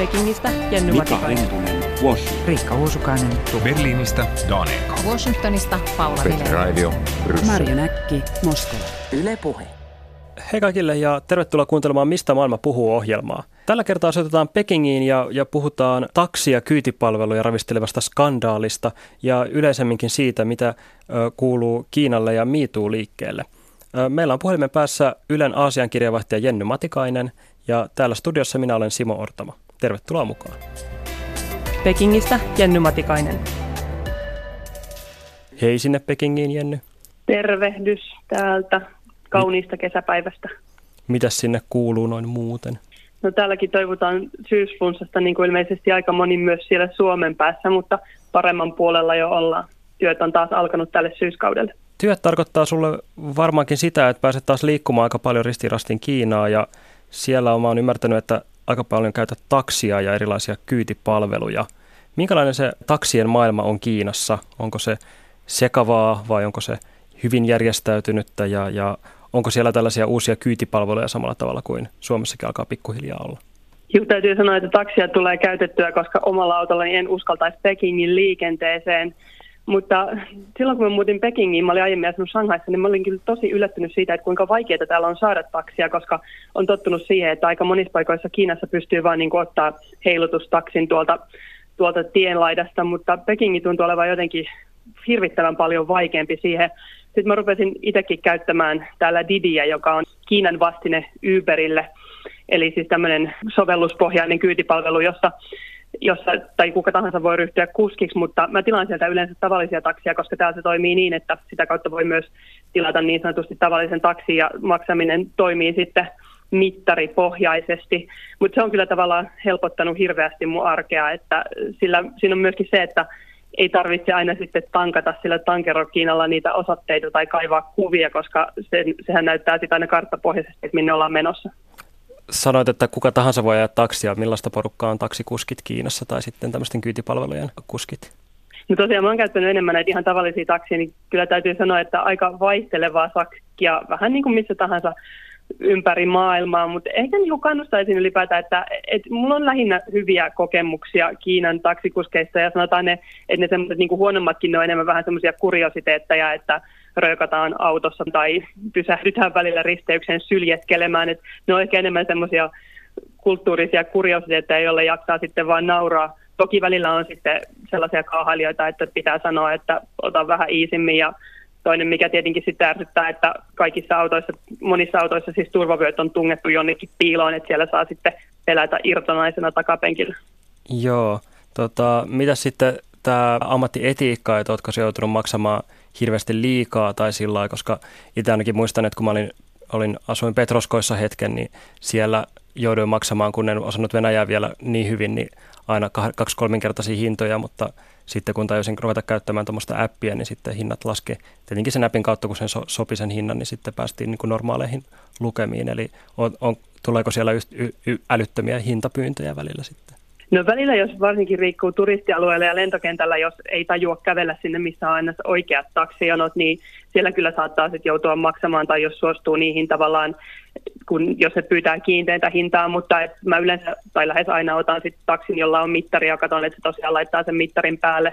Pekingistä Jenny Mika Matikainen. Hentunen, Washington. Riikka Uusukainen, Berliinistä Daniel Washingtonista Paula Vilén. Raivio. Marjo Näkki, Moskova. Yle Puhe. Hei kaikille ja tervetuloa kuuntelemaan Mistä maailma puhuu ohjelmaa. Tällä kertaa soitetaan Pekingiin ja, ja puhutaan taksi- ja kyytipalveluja ravistelevasta skandaalista ja yleisemminkin siitä, mitä ö, kuuluu Kiinalle ja MeToo-liikkeelle. Ö, meillä on puhelimen päässä Ylen Aasian kirjavaihtaja Jenny Matikainen ja täällä studiossa minä olen Simo Ortamo. Tervetuloa mukaan. Pekingistä Jenny Matikainen. Hei sinne Pekingiin, Jenny. tervehdys täältä kauniista kesäpäivästä. Mitäs sinne kuuluu noin muuten? No täälläkin toivotaan syysflunssasta niin kuin ilmeisesti aika moni myös siellä Suomen päässä, mutta paremman puolella jo ollaan. Työt on taas alkanut tälle syyskaudelle. Työt tarkoittaa sulle varmaankin sitä, että pääset taas liikkumaan aika paljon ristirastin Kiinaa ja siellä on, mä oon ymmärtänyt, että aika paljon käytät taksia ja erilaisia kyytipalveluja. Minkälainen se taksien maailma on Kiinassa? Onko se sekavaa vai onko se hyvin järjestäytynyttä ja, ja onko siellä tällaisia uusia kyytipalveluja samalla tavalla kuin Suomessakin alkaa pikkuhiljaa olla? Juu, täytyy sanoa, että taksia tulee käytettyä, koska omalla autollani en uskaltaisi Pekingin liikenteeseen. Mutta silloin kun mä muutin Pekingiin, mä olin aiemmin asunut Shanghaissa, niin mä olin kyllä tosi yllättynyt siitä, että kuinka vaikeaa täällä on saada taksia, koska on tottunut siihen, että aika monissa paikoissa Kiinassa pystyy vaan niin kuin ottaa heilutustaksin tuolta, tuolta tienlaidasta, mutta Pekingi tuntuu olevan jotenkin hirvittävän paljon vaikeampi siihen. Sitten mä rupesin itsekin käyttämään täällä Didiä, joka on Kiinan vastine Uberille, eli siis tämmöinen sovelluspohjainen kyytipalvelu, jossa jossa, tai kuka tahansa voi ryhtyä kuskiksi, mutta mä tilaan sieltä yleensä tavallisia taksia, koska täällä se toimii niin, että sitä kautta voi myös tilata niin sanotusti tavallisen taksin ja maksaminen toimii sitten mittaripohjaisesti. Mutta se on kyllä tavallaan helpottanut hirveästi mun arkea, että sillä siinä on myöskin se, että ei tarvitse aina sitten tankata sillä tankerokiinalla niitä osoitteita tai kaivaa kuvia, koska se, sehän näyttää sitten aina karttapohjaisesti, että minne ollaan menossa. Sanoit, että kuka tahansa voi ajaa taksia. Millaista porukkaa on taksikuskit Kiinassa tai sitten tämmöisten kyytipalvelujen kuskit? No tosiaan mä oon käyttänyt enemmän näitä ihan tavallisia taksia, niin kyllä täytyy sanoa, että aika vaihtelevaa sakkia, vähän niin kuin missä tahansa ympäri maailmaa, mutta ehkä niin kannustaisin ylipäätään, että, että mulla on lähinnä hyviä kokemuksia Kiinan taksikuskeissa ja sanotaan ne, että ne semmoiset niin huonommatkin, ne on enemmän vähän semmoisia kuriositeetteja, että röökataan autossa tai pysähdytään välillä risteyksen syljetkelemään, että ne on ehkä enemmän semmoisia kulttuurisia kuriositeetteja, joille jaksaa sitten vaan nauraa. Toki välillä on sitten sellaisia kauhailijoita, että pitää sanoa, että ota vähän iisimmin ja Toinen, mikä tietenkin sitten ärsyttää, että kaikissa autoissa, monissa autoissa siis turvavyöt on tungettu jonnekin piiloon, että siellä saa sitten pelätä irtonaisena takapenkillä. Joo. Tota, mitä sitten tämä ammattietiikka, että oletko joutunut maksamaan hirveästi liikaa tai sillä koska itse ainakin muistan, että kun mä olin, olin asuin Petroskoissa hetken, niin siellä jouduin maksamaan, kun en osannut Venäjää vielä niin hyvin, niin aina kaksi-kolminkertaisia hintoja, mutta sitten kun tajusin ruveta käyttämään tuommoista appia, niin sitten hinnat laskee. Tietenkin sen appin kautta, kun sen so, sopi sen hinnan, niin sitten päästiin niin kuin normaaleihin lukemiin. Eli on, on, tuleeko siellä y, y, älyttömiä hintapyyntöjä välillä sitten? No välillä, jos varsinkin riikkuu turistialueella ja lentokentällä, jos ei tajua kävellä sinne, missä on aina oikeat taksijonot, niin siellä kyllä saattaa sitten joutua maksamaan tai jos suostuu niihin tavallaan, kun, jos se pyytää kiinteintä hintaa, mutta et mä yleensä tai lähes aina otan sitten taksin, jolla on mittari ja katson, että se tosiaan laittaa sen mittarin päälle.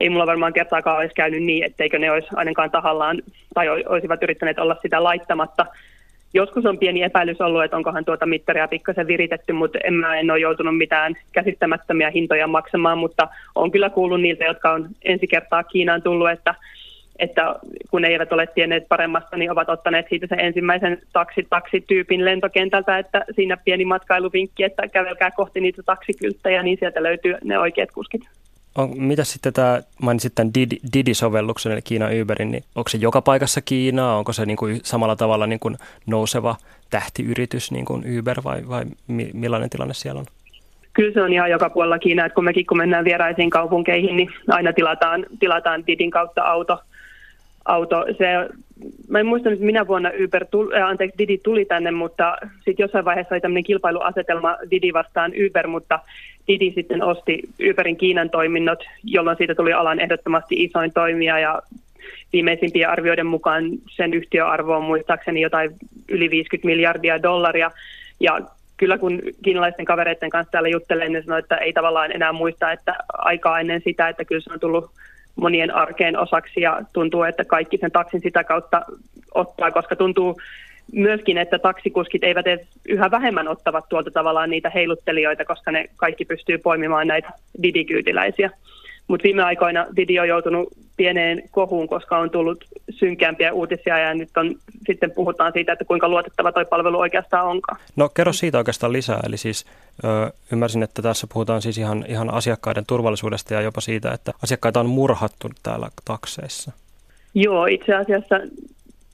Ei mulla varmaan kertaakaan olisi käynyt niin, etteikö ne olisi ainakaan tahallaan tai olisivat yrittäneet olla sitä laittamatta. Joskus on pieni epäilys ollut, että onkohan tuota mittaria pikkasen viritetty, mutta en mä en ole joutunut mitään käsittämättömiä hintoja maksamaan, mutta on kyllä kuullut niiltä, jotka on ensi kertaa Kiinaan tullut, että, että kun eivät ole tienneet paremmasta, niin ovat ottaneet siitä sen ensimmäisen taksi, taksityypin lentokentältä, että siinä pieni matkailuvinkki, että kävelkää kohti niitä taksikylttejä, niin sieltä löytyy ne oikeat kuskit. On, mitä sitten tämä, mainitsit tämän Didi-sovelluksen, eli Kiinan Uberin, niin onko se joka paikassa Kiinaa? Onko se niin kuin samalla tavalla niin kuin nouseva tähtiyritys niin kuin Uber vai, vai millainen tilanne siellä on? Kyllä se on ihan joka puolella Kiinaa, että kun mekin kun mennään vieraisiin kaupunkeihin, niin aina tilataan, tilataan Didin kautta auto. auto. Se, mä en muista, että minä vuonna Uber tuli, äh, anteeksi, Didi tuli tänne, mutta sitten jossain vaiheessa oli tämmöinen kilpailuasetelma Didi vastaan Uber, mutta Didi sitten osti Uberin Kiinan toiminnot, jolloin siitä tuli alan ehdottomasti isoin toimija ja viimeisimpien arvioiden mukaan sen yhtiöarvo on muistaakseni jotain yli 50 miljardia dollaria. Ja kyllä kun kiinalaisten kavereiden kanssa täällä juttelen, niin sanoo, että ei tavallaan enää muista, että aikaa ennen sitä, että kyllä se on tullut monien arkeen osaksi ja tuntuu, että kaikki sen taksin sitä kautta ottaa, koska tuntuu myöskin, että taksikuskit eivät edes yhä vähemmän ottavat tuolta tavallaan niitä heiluttelijoita, koska ne kaikki pystyy poimimaan näitä didikyytiläisiä. Mutta viime aikoina Didi on joutunut pieneen kohuun, koska on tullut synkeämpiä uutisia ja nyt on, sitten puhutaan siitä, että kuinka luotettava tuo palvelu oikeastaan onkaan. No kerro siitä oikeastaan lisää. Eli siis ö, ymmärsin, että tässä puhutaan siis ihan, ihan asiakkaiden turvallisuudesta ja jopa siitä, että asiakkaita on murhattu täällä takseissa. Joo, itse asiassa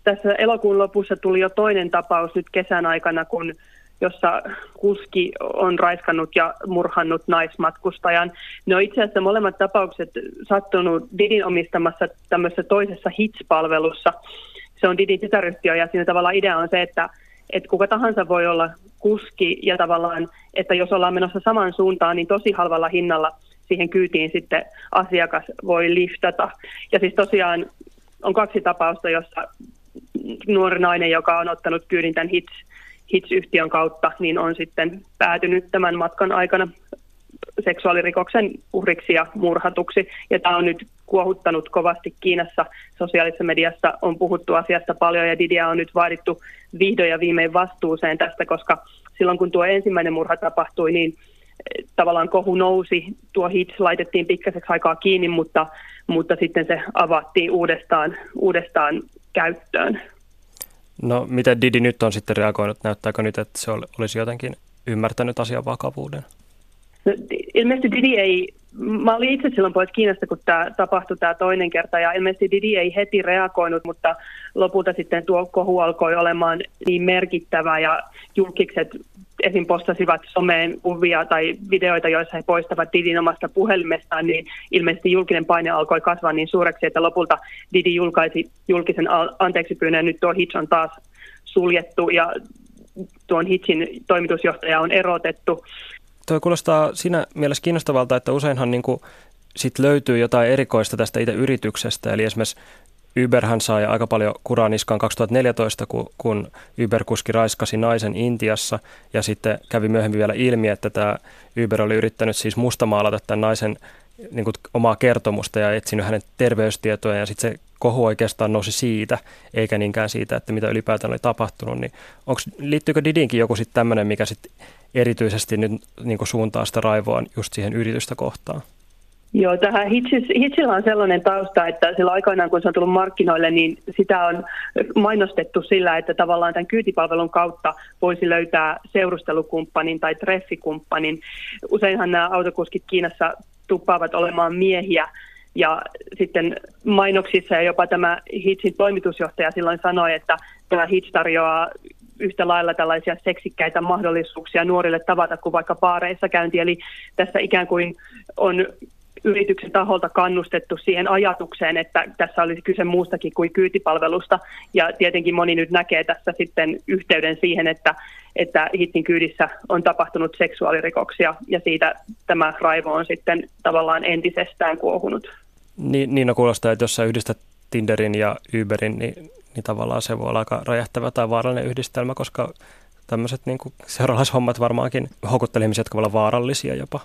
tässä elokuun lopussa tuli jo toinen tapaus nyt kesän aikana, kun jossa kuski on raiskannut ja murhannut naismatkustajan. Ne on itse asiassa molemmat tapaukset sattunut Didin omistamassa tämmöisessä toisessa HITS-palvelussa. Se on Didin tytäryhtiö ja siinä tavallaan idea on se, että, että kuka tahansa voi olla kuski ja tavallaan, että jos ollaan menossa samaan suuntaan, niin tosi halvalla hinnalla siihen kyytiin sitten asiakas voi liftata. Ja siis tosiaan on kaksi tapausta, jossa nuori nainen, joka on ottanut kyydin tämän HITS HITS-yhtiön kautta, niin on sitten päätynyt tämän matkan aikana seksuaalirikoksen uhriksi ja murhatuksi. Ja tämä on nyt kuohuttanut kovasti Kiinassa. Sosiaalisessa mediassa on puhuttu asiasta paljon ja Didia on nyt vaadittu vihdoin ja viimein vastuuseen tästä, koska silloin kun tuo ensimmäinen murha tapahtui, niin eh, tavallaan kohu nousi. Tuo HITS laitettiin pikkaseksi aikaa kiinni, mutta, mutta sitten se avattiin uudestaan, uudestaan käyttöön. No miten Didi nyt on sitten reagoinut? Näyttääkö nyt, että se olisi jotenkin ymmärtänyt asian vakavuuden? No, ilmeisesti Didi ei, mä olin itse silloin pois Kiinasta, kun tämä tapahtui tämä toinen kerta, ja ilmeisesti Didi ei heti reagoinut, mutta lopulta sitten tuo kohu alkoi olemaan niin merkittävä, ja julkikset esim. postasivat someen kuvia tai videoita, joissa he poistavat Didin omasta puhelimestaan, niin ilmeisesti julkinen paine alkoi kasvaa niin suureksi, että lopulta Didi julkaisi julkisen anteeksi pyynnön, nyt tuo Hitch on taas suljettu ja tuon Hitchin toimitusjohtaja on erotettu. Tuo kuulostaa siinä mielessä kiinnostavalta, että useinhan niin kuin sit löytyy jotain erikoista tästä itse yrityksestä. Eli esimerkiksi Uberhän sai aika paljon kuraniskaan 2014, kun, kun Uber-kuski raiskasi naisen Intiassa ja sitten kävi myöhemmin vielä ilmi, että tämä Uber oli yrittänyt siis mustamaalata tämän naisen niin kuin, omaa kertomusta ja etsinyt hänen terveystietoja ja sitten se kohu oikeastaan nousi siitä, eikä niinkään siitä, että mitä ylipäätään oli tapahtunut. Niin onks, liittyykö Didinkin joku sitten tämmöinen, mikä sitten erityisesti nyt niin kuin suuntaa sitä raivoa just siihen yritystä kohtaan? Joo, tähän Hitchis, Hitchillä on sellainen tausta, että silloin aikoinaan kun se on tullut markkinoille, niin sitä on mainostettu sillä, että tavallaan tämän kyytipalvelun kautta voisi löytää seurustelukumppanin tai treffikumppanin. Useinhan nämä autokuskit Kiinassa tuppaavat olemaan miehiä, ja sitten mainoksissa ja jopa tämä Hitchin toimitusjohtaja silloin sanoi, että tämä Hitch tarjoaa yhtä lailla tällaisia seksikkäitä mahdollisuuksia nuorille tavata kuin vaikka paareissa käynti. Eli tässä ikään kuin on yrityksen taholta kannustettu siihen ajatukseen, että tässä olisi kyse muustakin kuin kyytipalvelusta. Ja tietenkin moni nyt näkee tässä sitten yhteyden siihen, että, että Hittin kyydissä on tapahtunut seksuaalirikoksia ja siitä tämä raivo on sitten tavallaan entisestään kuohunut. Niin, niin no kuulostaa, että jos sä yhdistät Tinderin ja Uberin, niin, niin tavallaan se voi olla aika räjähtävä tai vaarallinen yhdistelmä, koska tämmöiset niin seuralashommat varmaankin houkuttelemisia, jotka voivat olla vaarallisia jopa.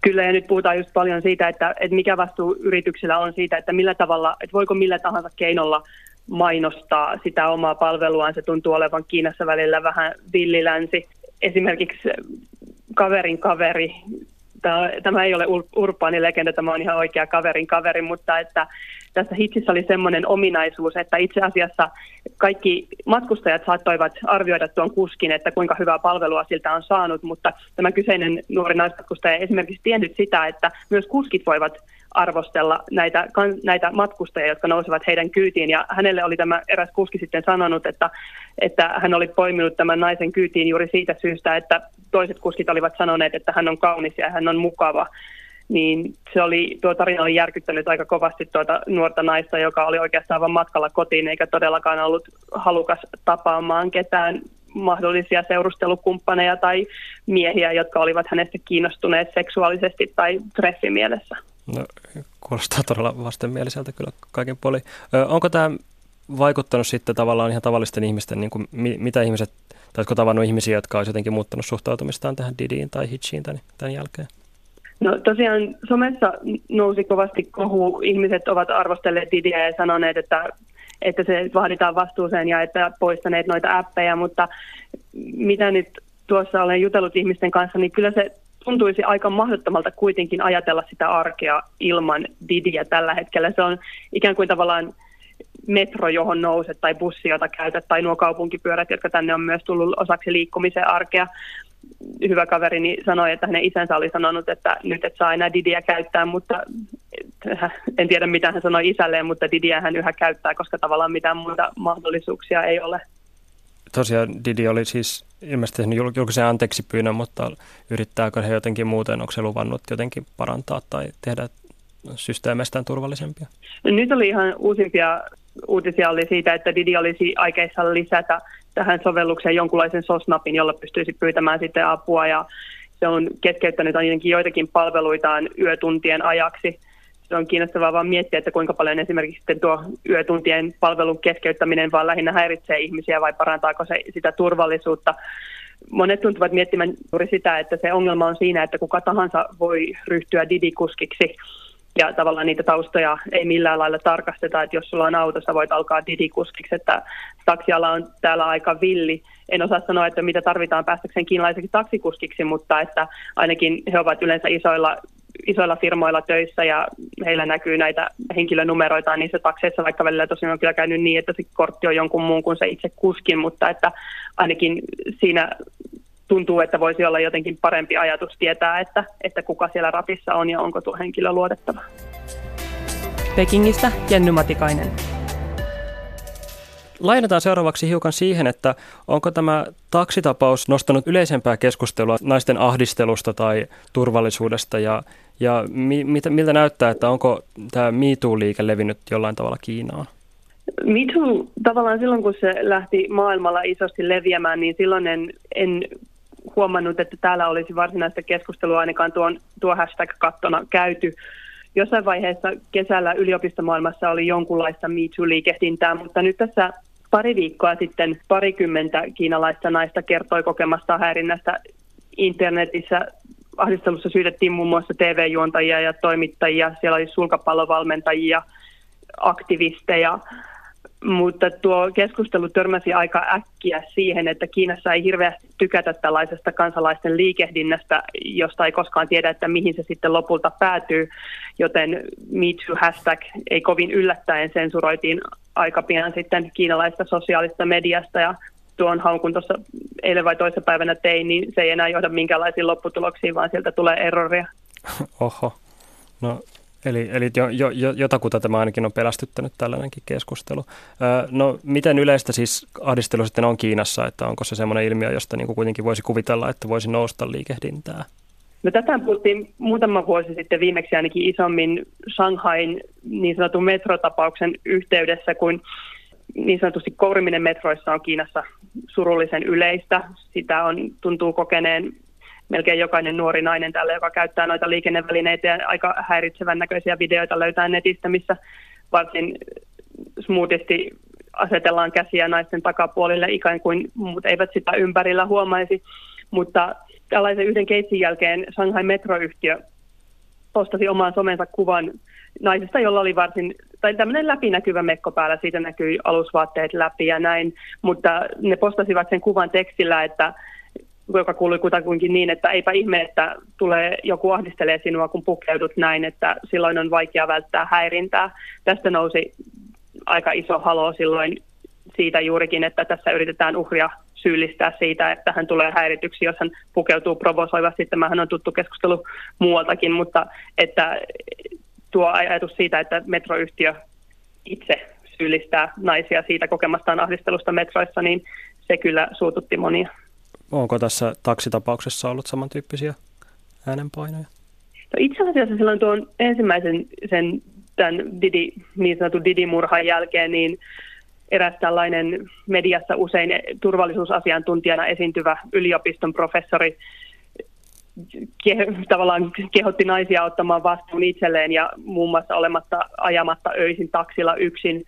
Kyllä, ja nyt puhutaan just paljon siitä, että, että mikä vastuu yrityksillä on siitä, että millä tavalla, että voiko millä tahansa keinolla mainostaa sitä omaa palveluaan. Se tuntuu olevan Kiinassa välillä vähän villilänsi. Esimerkiksi kaverin kaveri tämä, ei ole urbaani legenda, tämä on ihan oikea kaverin kaveri, mutta että tässä hitsissä oli semmoinen ominaisuus, että itse asiassa kaikki matkustajat saattoivat arvioida tuon kuskin, että kuinka hyvää palvelua siltä on saanut, mutta tämä kyseinen nuori naismatkustaja ei esimerkiksi tiennyt sitä, että myös kuskit voivat arvostella näitä, näitä matkustajia, jotka nousevat heidän kyytiin. Ja hänelle oli tämä eräs kuski sitten sanonut, että, että hän oli poiminut tämän naisen kyytiin juuri siitä syystä, että toiset kuskit olivat sanoneet, että hän on kaunis ja hän on mukava. Niin se oli, tuo tarina oli järkyttänyt aika kovasti tuota nuorta naista, joka oli oikeastaan vain matkalla kotiin, eikä todellakaan ollut halukas tapaamaan ketään mahdollisia seurustelukumppaneja tai miehiä, jotka olivat hänestä kiinnostuneet seksuaalisesti tai treffimielessä. No, kuulostaa todella vastenmieliseltä kyllä kaiken puolin. Onko tämä vaikuttanut sitten tavallaan ihan tavallisten ihmisten, niin kuin, mitä ihmiset tai oletko tavannut ihmisiä, jotka olisivat jotenkin muuttanut suhtautumistaan tähän Didiin tai Hitchiin tämän, tämän jälkeen? No tosiaan somessa nousi kovasti kohu. Ihmiset ovat arvostelleet Didiä ja sanoneet, että, että se vaaditaan vastuuseen ja että poistaneet noita appeja, mutta mitä nyt tuossa olen jutellut ihmisten kanssa, niin kyllä se tuntuisi aika mahdottomalta kuitenkin ajatella sitä arkea ilman Didiä tällä hetkellä. Se on ikään kuin tavallaan metro, johon nouset, tai bussi, jota käytät, tai nuo kaupunkipyörät, jotka tänne on myös tullut osaksi liikkumisen arkea. Hyvä kaverini sanoi, että hänen isänsä oli sanonut, että nyt et saa enää Didiä käyttää, mutta en tiedä mitä hän sanoi isälleen, mutta Didiä hän yhä käyttää, koska tavallaan mitään muita mahdollisuuksia ei ole. Tosiaan Didi oli siis ilmeisesti tehnyt julkisen anteeksi pyynnön, mutta yrittääkö he jotenkin muuten, onko se luvannut jotenkin parantaa tai tehdä systeemeistään turvallisempia? Nyt oli ihan uusimpia uutisia oli siitä, että Didi olisi aikeissa lisätä tähän sovellukseen jonkunlaisen sosnapin, jolla pystyisi pyytämään sitten apua ja se on keskeyttänyt ainakin joitakin palveluitaan yötuntien ajaksi. Se on kiinnostavaa vaan miettiä, että kuinka paljon esimerkiksi sitten tuo yötuntien palvelun keskeyttäminen vaan lähinnä häiritsee ihmisiä vai parantaako se sitä turvallisuutta. Monet tuntuvat miettimään juuri sitä, että se ongelma on siinä, että kuka tahansa voi ryhtyä Didi-kuskiksi ja tavallaan niitä taustoja ei millään lailla tarkasteta, että jos sulla on auto, voit alkaa didikuskiksi, että taksiala on täällä aika villi. En osaa sanoa, että mitä tarvitaan päästäkseen kiinalaiseksi taksikuskiksi, mutta että ainakin he ovat yleensä isoilla, isoilla firmoilla töissä ja heillä näkyy näitä henkilönumeroita niissä takseissa, vaikka välillä tosiaan on kyllä käynyt niin, että se kortti on jonkun muun kuin se itse kuskin, mutta että ainakin siinä tuntuu, että voisi olla jotenkin parempi ajatus tietää, että, että kuka siellä ratissa on ja onko tuo henkilö luotettava. Pekingistä Jenny Matikainen. Lainataan seuraavaksi hiukan siihen, että onko tämä taksitapaus nostanut yleisempää keskustelua naisten ahdistelusta tai turvallisuudesta ja, ja mi, mit, miltä näyttää, että onko tämä MeToo-liike levinnyt jollain tavalla Kiinaan? MeToo tavallaan silloin, kun se lähti maailmalla isosti leviämään, niin silloin en, en huomannut, että täällä olisi varsinaista keskustelua ainakaan tuon, tuo hashtag-kattona käyty. Jossain vaiheessa kesällä yliopistomaailmassa oli jonkunlaista Me Too-liikehdintää, mutta nyt tässä pari viikkoa sitten parikymmentä kiinalaista naista kertoi kokemasta häirinnästä internetissä. Ahdistelussa syytettiin muun muassa TV-juontajia ja toimittajia, siellä oli sulkapallovalmentajia, aktivisteja, mutta tuo keskustelu törmäsi aika äkkiä siihen, että Kiinassa ei hirveästi tykätä tällaisesta kansalaisten liikehdinnästä, josta ei koskaan tiedä, että mihin se sitten lopulta päätyy. Joten MeToo-hashtag ei kovin yllättäen sensuroitiin aika pian sitten kiinalaista sosiaalista mediasta ja tuon haun, kun tuossa eilen vai toisessa päivänä tein, niin se ei enää johda minkälaisiin lopputuloksiin, vaan sieltä tulee erroria. Oho. No Eli, eli jo, jo, jo, jotakuta tämä ainakin on pelästyttänyt tällainenkin keskustelu. Öö, no miten yleistä siis ahdistelu sitten on Kiinassa, että onko se semmoinen ilmiö, josta niin kuin kuitenkin voisi kuvitella, että voisi nousta liikehdintää? No tätä puhuttiin muutama vuosi sitten viimeksi ainakin isommin Shanghain niin sanotun metrotapauksen yhteydessä, kun niin sanotusti kouriminen metroissa on Kiinassa surullisen yleistä. Sitä on, tuntuu kokeneen melkein jokainen nuori nainen täällä, joka käyttää noita liikennevälineitä ja aika häiritsevän näköisiä videoita löytää netistä, missä varsin smoothisti asetellaan käsiä naisten takapuolille ikään kuin muut eivät sitä ympärillä huomaisi. Mutta tällaisen yhden keissin jälkeen Shanghai metroyhtiö postasi omaan somensa kuvan naisesta, jolla oli varsin, tai tämmöinen läpinäkyvä mekko päällä, siitä näkyi alusvaatteet läpi ja näin, mutta ne postasivat sen kuvan tekstillä, että joka kuului kutakuinkin niin, että eipä ihme, että tulee joku ahdistelee sinua, kun pukeudut näin, että silloin on vaikea välttää häirintää. Tästä nousi aika iso halo silloin siitä juurikin, että tässä yritetään uhria syyllistää siitä, että hän tulee häirityksi, jos hän pukeutuu provosoivasti. Tämähän on tuttu keskustelu muualtakin, mutta että tuo ajatus siitä, että metroyhtiö itse syyllistää naisia siitä kokemastaan ahdistelusta metroissa, niin se kyllä suututti monia. Onko tässä taksitapauksessa ollut samantyyppisiä äänenpainoja? No itse asiassa silloin tuon ensimmäisen sen tämän Didi, niin sanotun Didi-murhan jälkeen, niin eräs tällainen mediassa usein turvallisuusasiantuntijana esiintyvä yliopiston professori ke, tavallaan kehotti naisia ottamaan vastuun itselleen ja muun muassa olematta ajamatta öisin taksilla yksin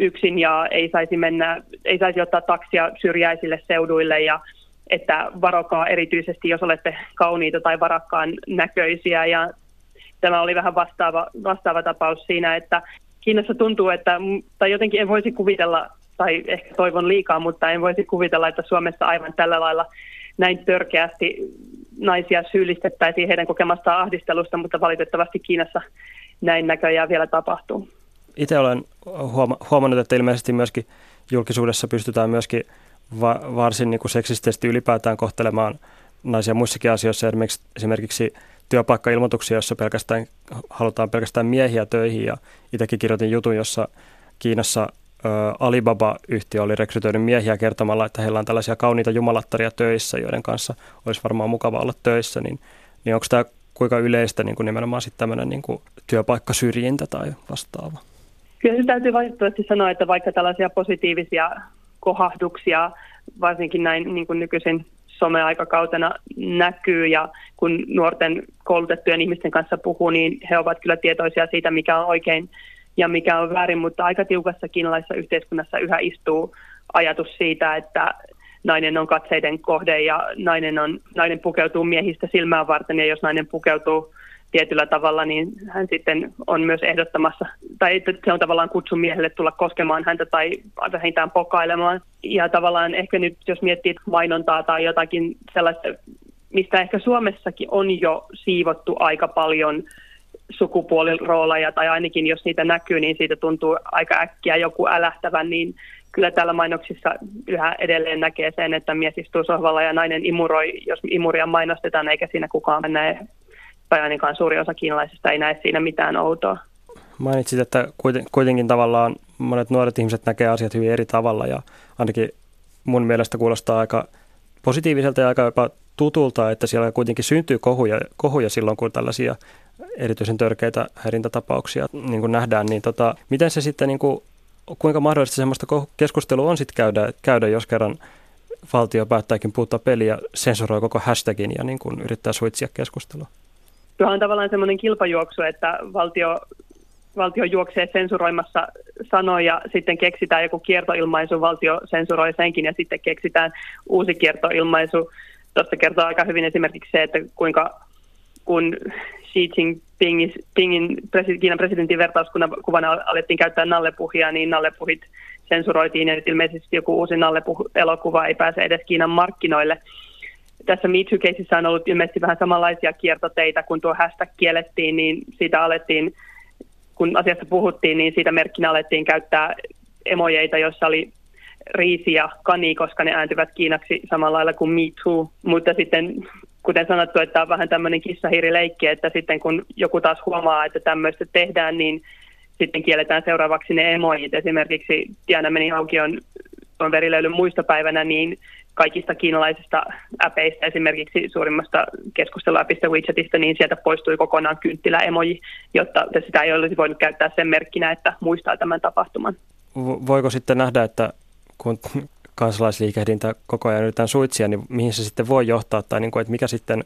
yksin ja ei saisi mennä, ei saisi ottaa taksia syrjäisille seuduille ja että varokaa erityisesti, jos olette kauniita tai varakkaan näköisiä. Ja tämä oli vähän vastaava, vastaava tapaus siinä, että Kiinassa tuntuu, että, tai jotenkin en voisi kuvitella, tai ehkä toivon liikaa, mutta en voisi kuvitella, että Suomessa aivan tällä lailla näin törkeästi naisia syyllistettäisiin heidän kokemastaan ahdistelusta, mutta valitettavasti Kiinassa näin näköjään vielä tapahtuu. Itse olen huomannut, että ilmeisesti myöskin julkisuudessa pystytään myöskin va- varsin niin kuin seksisesti ylipäätään kohtelemaan naisia muissakin asioissa, esimerkiksi, esimerkiksi työpaikkailmoituksia, joissa pelkästään, halutaan pelkästään miehiä töihin. Ja itsekin kirjoitin jutun, jossa Kiinassa Alibaba-yhtiö oli rekrytoinut miehiä kertomalla, että heillä on tällaisia kauniita jumalattaria töissä, joiden kanssa olisi varmaan mukava olla töissä. Niin, niin onko tämä kuinka yleistä niin kuin nimenomaan sitten tämmöinen niin kuin työpaikkasyrjintä tai vastaava? Kyllä se täytyy valitettavasti sanoa, että vaikka tällaisia positiivisia kohahduksia, varsinkin näin niin kuin nykyisin someaikakautena näkyy ja kun nuorten koulutettujen ihmisten kanssa puhuu, niin he ovat kyllä tietoisia siitä, mikä on oikein ja mikä on väärin, mutta aika tiukassa kiinalaisessa yhteiskunnassa yhä istuu ajatus siitä, että nainen on katseiden kohde ja nainen, on, nainen pukeutuu miehistä silmään varten ja jos nainen pukeutuu tietyllä tavalla, niin hän sitten on myös ehdottamassa, tai se on tavallaan kutsu miehelle tulla koskemaan häntä tai vähintään pokailemaan. Ja tavallaan ehkä nyt, jos miettii mainontaa tai jotakin sellaista, mistä ehkä Suomessakin on jo siivottu aika paljon sukupuolirooleja, tai ainakin jos niitä näkyy, niin siitä tuntuu aika äkkiä joku älähtävän, niin kyllä täällä mainoksissa yhä edelleen näkee sen, että mies istuu sohvalla ja nainen imuroi, jos imuria mainostetaan, eikä siinä kukaan näe tai ainakaan suuri osa kiinalaisista ei näe siinä mitään outoa. Mainitsit, että kuitenkin tavallaan monet nuoret ihmiset näkee asiat hyvin eri tavalla ja ainakin mun mielestä kuulostaa aika positiiviselta ja aika jopa tutulta, että siellä kuitenkin syntyy kohuja, kohuja silloin, kun tällaisia erityisen törkeitä häirintätapauksia niin kuin nähdään, niin tota, miten se sitten, niin kuin, kuinka mahdollista semmoista keskustelua on sitten käydä, käydä, jos kerran valtio päättääkin puuttaa peliä sensuroi koko hashtagin ja niin kuin yrittää suitsia keskustelua? Tuohan on tavallaan semmoinen kilpajuoksu, että valtio, valtio juoksee sensuroimassa sanoja, sitten keksitään joku kiertoilmaisu, valtio sensuroi senkin ja sitten keksitään uusi kiertoilmaisu. Tuosta kertoo aika hyvin esimerkiksi se, että kuinka kun Xi Jinpingin Kiinan presidentin vertauskuvana alettiin käyttää nallepuhia, niin nallepuhit sensuroitiin ja ilmeisesti joku uusi nallepuh-elokuva ei pääse edes Kiinan markkinoille tässä Me Too-keisissä on ollut ilmeisesti vähän samanlaisia kiertoteitä, kun tuo hashtag kiellettiin, niin siitä alettiin, kun asiasta puhuttiin, niin siitä merkkinä alettiin käyttää emojeita, joissa oli riisi ja kani, koska ne ääntyvät kiinaksi samalla lailla kuin Me Too. Mutta sitten, kuten sanottu, että on vähän tämmöinen kissahiirileikki, että sitten kun joku taas huomaa, että tämmöistä tehdään, niin sitten kielletään seuraavaksi ne emojit. Esimerkiksi Diana meni aukion on verilöylyn muistopäivänä, niin kaikista kiinalaisista äpeistä, esimerkiksi suurimmasta keskusteluäpistä WeChatista, niin sieltä poistui kokonaan kynttilä-emoji, jotta sitä ei olisi voinut käyttää sen merkkinä, että muistaa tämän tapahtuman. Voiko sitten nähdä, että kun kansalaisliikehdintä koko ajan yritetään suitsia, niin mihin se sitten voi johtaa, tai niin kuin, että mikä sitten,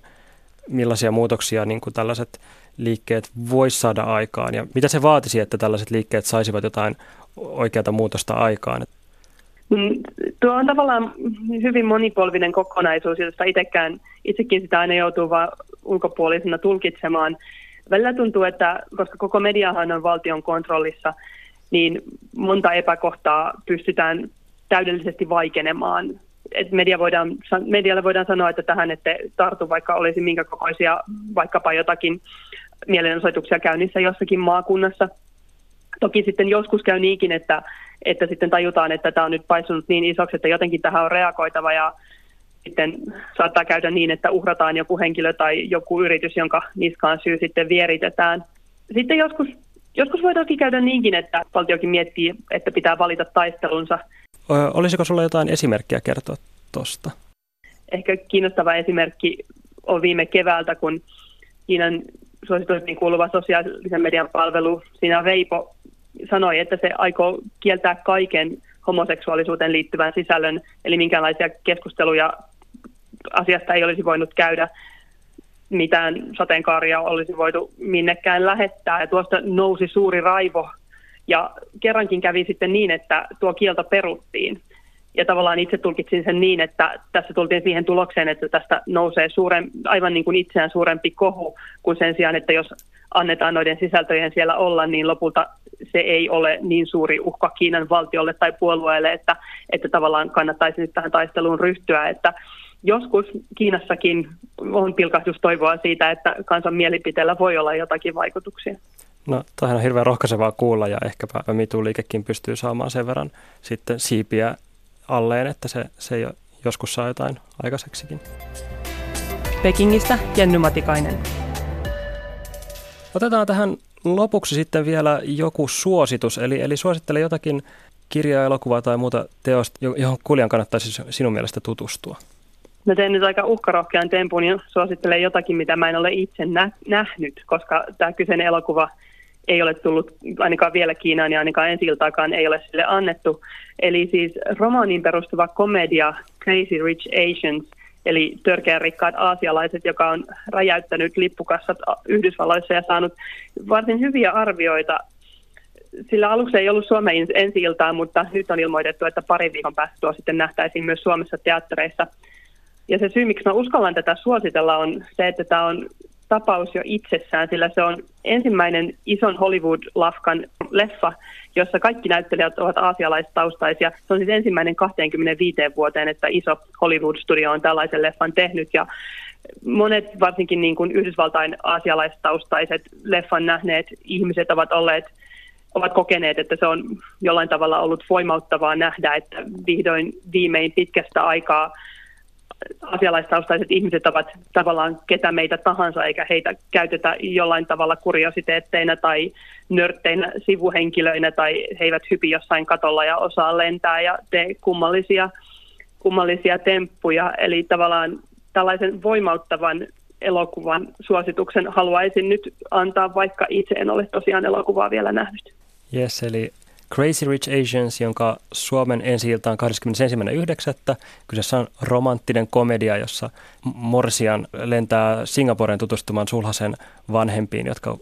millaisia muutoksia niin kuin tällaiset liikkeet voisi saada aikaan, ja mitä se vaatisi, että tällaiset liikkeet saisivat jotain oikeata muutosta aikaan? Mm, tuo on tavallaan hyvin monipolvinen kokonaisuus, josta itsekään, itsekin sitä aina joutuu vaan ulkopuolisena tulkitsemaan. Välillä tuntuu, että koska koko mediahan on valtion kontrollissa, niin monta epäkohtaa pystytään täydellisesti vaikenemaan. Et media voidaan, medialle voidaan sanoa, että tähän ette tartu, vaikka olisi minkä kokoisia vaikkapa jotakin mielenosoituksia käynnissä jossakin maakunnassa. Toki sitten joskus käy niinkin, että että sitten tajutaan, että tämä on nyt paisunut niin isoksi, että jotenkin tähän on reagoitava ja sitten saattaa käydä niin, että uhrataan joku henkilö tai joku yritys, jonka niskaan syy sitten vieritetään. Sitten joskus, joskus voi toki käydä niinkin, että valtiokin miettii, että pitää valita taistelunsa. Olisiko sinulla jotain esimerkkiä kertoa tuosta? Ehkä kiinnostava esimerkki on viime keväältä, kun Kiinan suosituimpiin kuuluva sosiaalisen median palvelu, siinä Veipo sanoi, että se aikoo kieltää kaiken homoseksuaalisuuteen liittyvän sisällön, eli minkäänlaisia keskusteluja asiasta ei olisi voinut käydä, mitään sateenkaaria olisi voitu minnekään lähettää. Ja tuosta nousi suuri raivo Ja kerrankin kävi sitten niin, että tuo kielto peruttiin. Ja tavallaan itse tulkitsin sen niin, että tässä tultiin siihen tulokseen, että tästä nousee suuren, aivan niin kuin itseään suurempi kohu, kuin sen sijaan, että jos annetaan noiden sisältöjen siellä olla, niin lopulta se ei ole niin suuri uhka Kiinan valtiolle tai puolueelle, että, että tavallaan kannattaisi nyt tähän taisteluun ryhtyä. Että joskus Kiinassakin on pilkahdustoivoa siitä, että kansan mielipiteellä voi olla jotakin vaikutuksia. No, toihan on hirveän rohkaisevaa kuulla ja ehkäpä MeToo-liikekin pystyy saamaan sen verran sitten siipiä alleen, että se, se jo joskus saa jotain aikaiseksikin. Pekingistä Jenny Matikainen. Otetaan tähän lopuksi sitten vielä joku suositus, eli, eli suosittele jotakin kirjaa, elokuvaa tai muuta teosta, johon kuulijan kannattaisi sinun mielestä tutustua. Mä teen nyt aika uhkarohkean tempun ja suosittelen jotakin, mitä mä en ole itse nä- nähnyt, koska tämä kyseinen elokuva ei ole tullut ainakaan vielä Kiinaan ja ainakaan ensi ei ole sille annettu. Eli siis romaaniin perustuva komedia Crazy Rich Asians, eli törkeän rikkaat aasialaiset, joka on räjäyttänyt lippukassat Yhdysvalloissa ja saanut varsin hyviä arvioita. Sillä aluksi ei ollut Suomen ensi mutta nyt on ilmoitettu, että pari viikon päästä tuo sitten nähtäisiin myös Suomessa teattereissa – ja se syy, miksi mä uskallan tätä suositella, on se, että tämä on tapaus jo itsessään, sillä se on ensimmäinen ison Hollywood-lafkan leffa, jossa kaikki näyttelijät ovat aasialaistaustaisia. Se on siis ensimmäinen 25 vuoteen, että iso Hollywood-studio on tällaisen leffan tehnyt. Ja monet varsinkin niin kuin Yhdysvaltain aasialaistaustaiset leffan nähneet ihmiset ovat olleet ovat kokeneet, että se on jollain tavalla ollut voimauttavaa nähdä, että vihdoin viimein pitkästä aikaa asialaistaustaiset ihmiset ovat tavallaan ketä meitä tahansa, eikä heitä käytetä jollain tavalla kuriositeetteina tai nörtteinä sivuhenkilöinä, tai he eivät hypi jossain katolla ja osaa lentää ja tee kummallisia, kummallisia temppuja. Eli tavallaan tällaisen voimauttavan elokuvan suosituksen haluaisin nyt antaa, vaikka itse en ole tosiaan elokuvaa vielä nähnyt. Yes, eli Crazy Rich Asians, jonka Suomen ensi on 21.9. Kyseessä on romanttinen komedia, jossa Morsian lentää Singaporeen tutustumaan sulhasen vanhempiin, jotka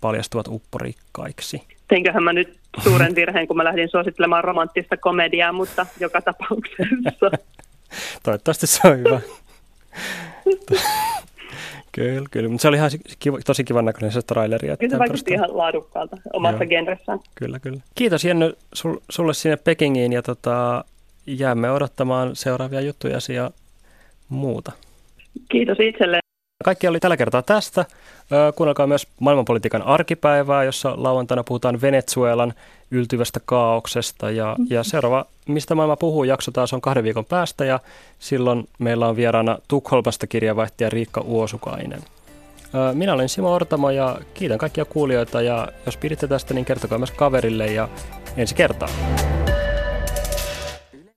paljastuvat upporikkaiksi. Teinköhän mä nyt suuren virheen, kun mä lähdin suosittelemaan romanttista komediaa, mutta joka tapauksessa. Toivottavasti se on hyvä. Kyllä, kyllä. Mutta se oli ihan kiva, tosi kivan näköinen se traileri. Kyllä se vaikutti ihan laadukkaalta omassa Joo. genressään. Kyllä, kyllä. Kiitos Jenny sul, sulle sinne Pekingiin ja tota, jäämme odottamaan seuraavia juttuja ja muuta. Kiitos itselle. Kaikki oli tällä kertaa tästä. Kuunnelkaa myös maailmanpolitiikan arkipäivää, jossa lauantaina puhutaan Venezuelan yltyvästä kaauksesta. Ja, ja seuraava Mistä maailma puhuu jakso taas on kahden viikon päästä ja silloin meillä on vieraana Tukholmasta kirjavaihtaja Riikka Uosukainen. Minä olen Simo Ortamo ja kiitän kaikkia kuulijoita ja jos piditte tästä, niin kertokaa myös kaverille ja ensi kertaa.